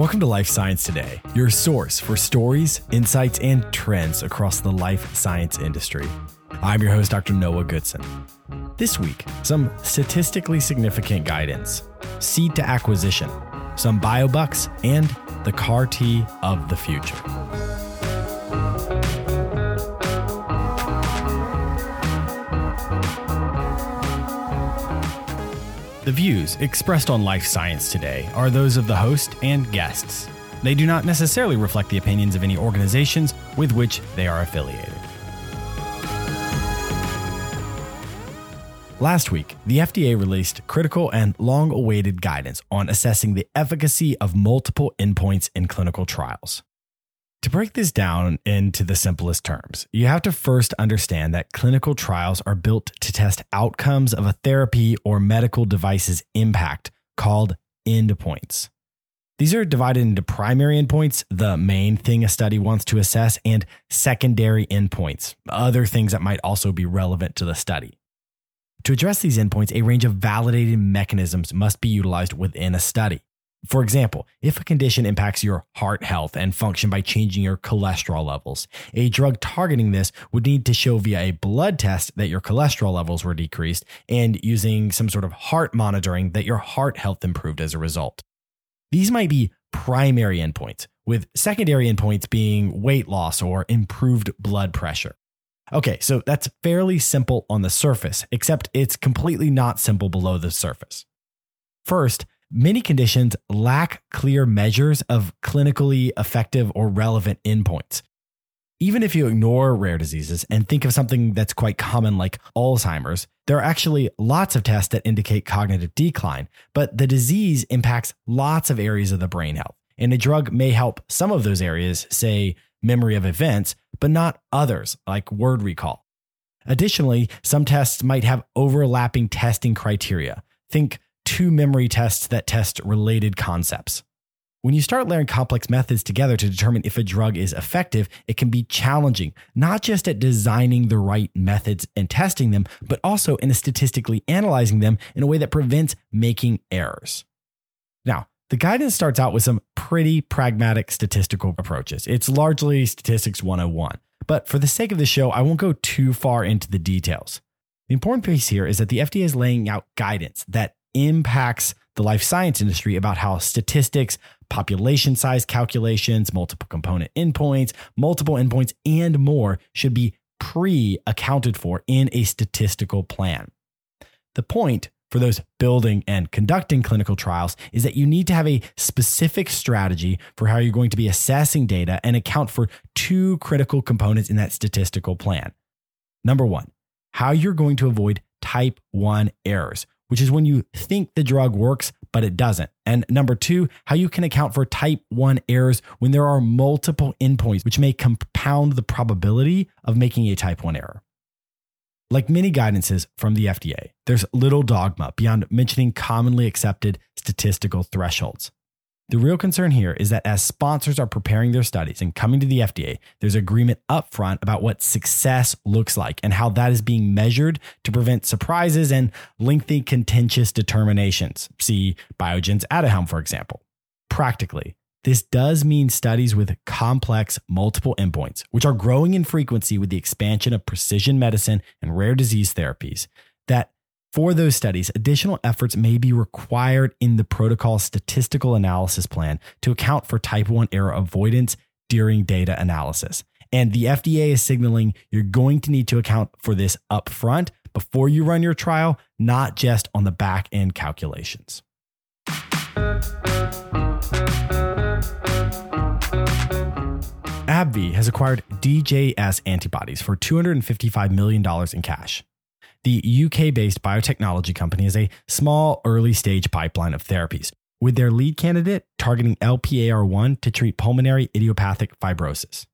Welcome to Life Science Today, your source for stories, insights, and trends across the life science industry. I'm your host, Dr. Noah Goodson. This week, some statistically significant guidance, seed to acquisition, some biobucks, and the CAR T of the future. The views expressed on Life Science today are those of the host and guests. They do not necessarily reflect the opinions of any organizations with which they are affiliated. Last week, the FDA released critical and long awaited guidance on assessing the efficacy of multiple endpoints in clinical trials. To break this down into the simplest terms, you have to first understand that clinical trials are built to test outcomes of a therapy or medical device's impact, called endpoints. These are divided into primary endpoints, the main thing a study wants to assess, and secondary endpoints, other things that might also be relevant to the study. To address these endpoints, a range of validated mechanisms must be utilized within a study. For example, if a condition impacts your heart health and function by changing your cholesterol levels, a drug targeting this would need to show via a blood test that your cholesterol levels were decreased and using some sort of heart monitoring that your heart health improved as a result. These might be primary endpoints, with secondary endpoints being weight loss or improved blood pressure. Okay, so that's fairly simple on the surface, except it's completely not simple below the surface. First, many conditions lack clear measures of clinically effective or relevant endpoints. Even if you ignore rare diseases and think of something that's quite common like Alzheimer's, there are actually lots of tests that indicate cognitive decline, but the disease impacts lots of areas of the brain health. And a drug may help some of those areas, say memory of events, but not others, like word recall. Additionally, some tests might have overlapping testing criteria. Think two memory tests that test related concepts. When you start layering complex methods together to determine if a drug is effective, it can be challenging, not just at designing the right methods and testing them, but also in statistically analyzing them in a way that prevents making errors. Now, the guidance starts out with some pretty pragmatic statistical approaches. It's largely statistics 101. But for the sake of the show, I won't go too far into the details. The important piece here is that the FDA is laying out guidance that impacts the life science industry about how statistics, population size calculations, multiple component endpoints, multiple endpoints, and more should be pre accounted for in a statistical plan. The point for those building and conducting clinical trials is that you need to have a specific strategy for how you're going to be assessing data and account for two critical components in that statistical plan. Number one, how you're going to avoid type 1 errors, which is when you think the drug works, but it doesn't. And number two, how you can account for type 1 errors when there are multiple endpoints, which may compound the probability of making a type 1 error. Like many guidances from the FDA, there's little dogma beyond mentioning commonly accepted statistical thresholds. The real concern here is that as sponsors are preparing their studies and coming to the FDA, there's agreement upfront about what success looks like and how that is being measured to prevent surprises and lengthy contentious determinations. See Biogen's Aduhelm, for example. Practically, this does mean studies with complex multiple endpoints, which are growing in frequency with the expansion of precision medicine and rare disease therapies, that for those studies, additional efforts may be required in the protocol statistical analysis plan to account for type 1 error avoidance during data analysis. And the FDA is signaling you're going to need to account for this upfront before you run your trial, not just on the back end calculations. AbbVie has acquired DJS antibodies for $255 million in cash. The UK based biotechnology company is a small early stage pipeline of therapies, with their lead candidate targeting LPAR1 to treat pulmonary idiopathic fibrosis.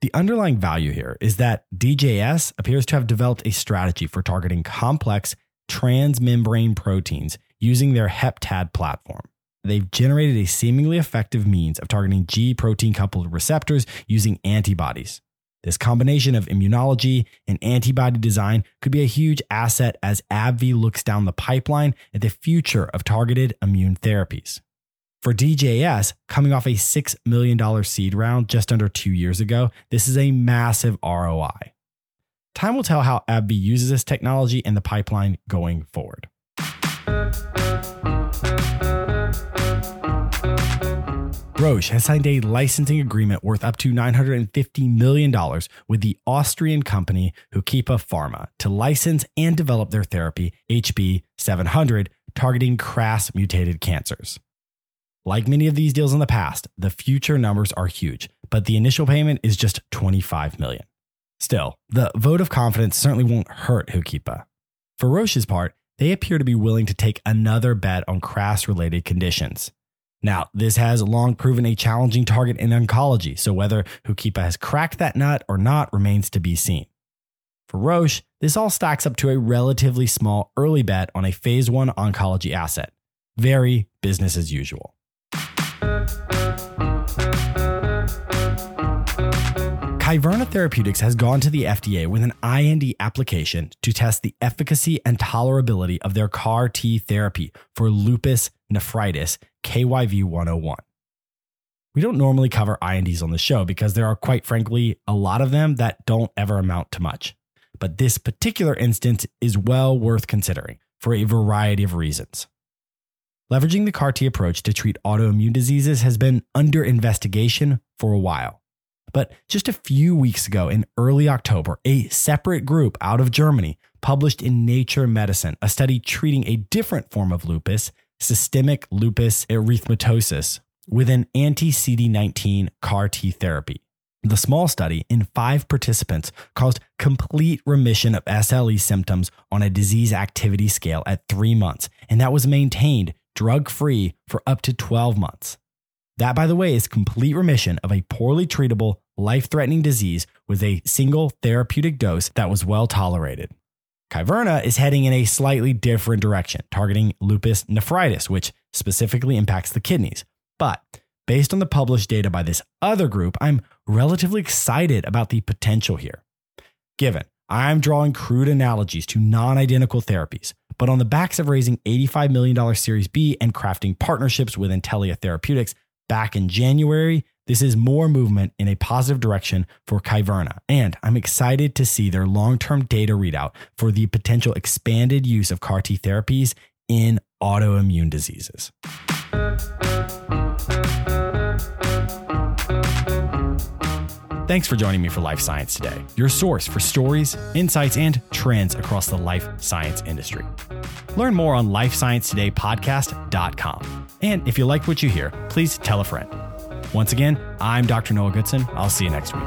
The underlying value here is that DJS appears to have developed a strategy for targeting complex transmembrane proteins using their HepTAD platform. They've generated a seemingly effective means of targeting G protein coupled receptors using antibodies. This combination of immunology and antibody design could be a huge asset as AbbVie looks down the pipeline at the future of targeted immune therapies. For DJS, coming off a $6 million seed round just under two years ago, this is a massive ROI. Time will tell how AbbVie uses this technology in the pipeline going forward. Roche has signed a licensing agreement worth up to $950 million with the Austrian company Hookipa Pharma to license and develop their therapy HB700 targeting KRAS mutated cancers. Like many of these deals in the past, the future numbers are huge, but the initial payment is just 25 million. Still, the vote of confidence certainly won't hurt Hookipa. For Roche's part, they appear to be willing to take another bet on KRAS related conditions. Now, this has long proven a challenging target in oncology, so whether Hookipa has cracked that nut or not remains to be seen. For Roche, this all stacks up to a relatively small early bet on a phase 1 oncology asset. Very business as usual. Kyverna Therapeutics has gone to the FDA with an IND application to test the efficacy and tolerability of their CAR T therapy for lupus nephritis, KYV 101. We don't normally cover INDs on the show because there are, quite frankly, a lot of them that don't ever amount to much. But this particular instance is well worth considering for a variety of reasons. Leveraging the CAR T approach to treat autoimmune diseases has been under investigation for a while. But just a few weeks ago, in early October, a separate group out of Germany published in Nature Medicine a study treating a different form of lupus, systemic lupus erythematosus, with an anti CD19 CAR T therapy. The small study in five participants caused complete remission of SLE symptoms on a disease activity scale at three months, and that was maintained drug free for up to 12 months. That, by the way, is complete remission of a poorly treatable, life threatening disease with a single therapeutic dose that was well tolerated. Kyverna is heading in a slightly different direction, targeting lupus nephritis, which specifically impacts the kidneys. But based on the published data by this other group, I'm relatively excited about the potential here. Given I'm drawing crude analogies to non identical therapies, but on the backs of raising $85 million Series B and crafting partnerships with Intellia Therapeutics back in January, this is more movement in a positive direction for Kyverna, and I'm excited to see their long term data readout for the potential expanded use of CAR T therapies in autoimmune diseases. Thanks for joining me for Life Science Today, your source for stories, insights, and trends across the life science industry. Learn more on lifesciencetodaypodcast.com. And if you like what you hear, please tell a friend. Once again, I'm Dr. Noah Goodson. I'll see you next week.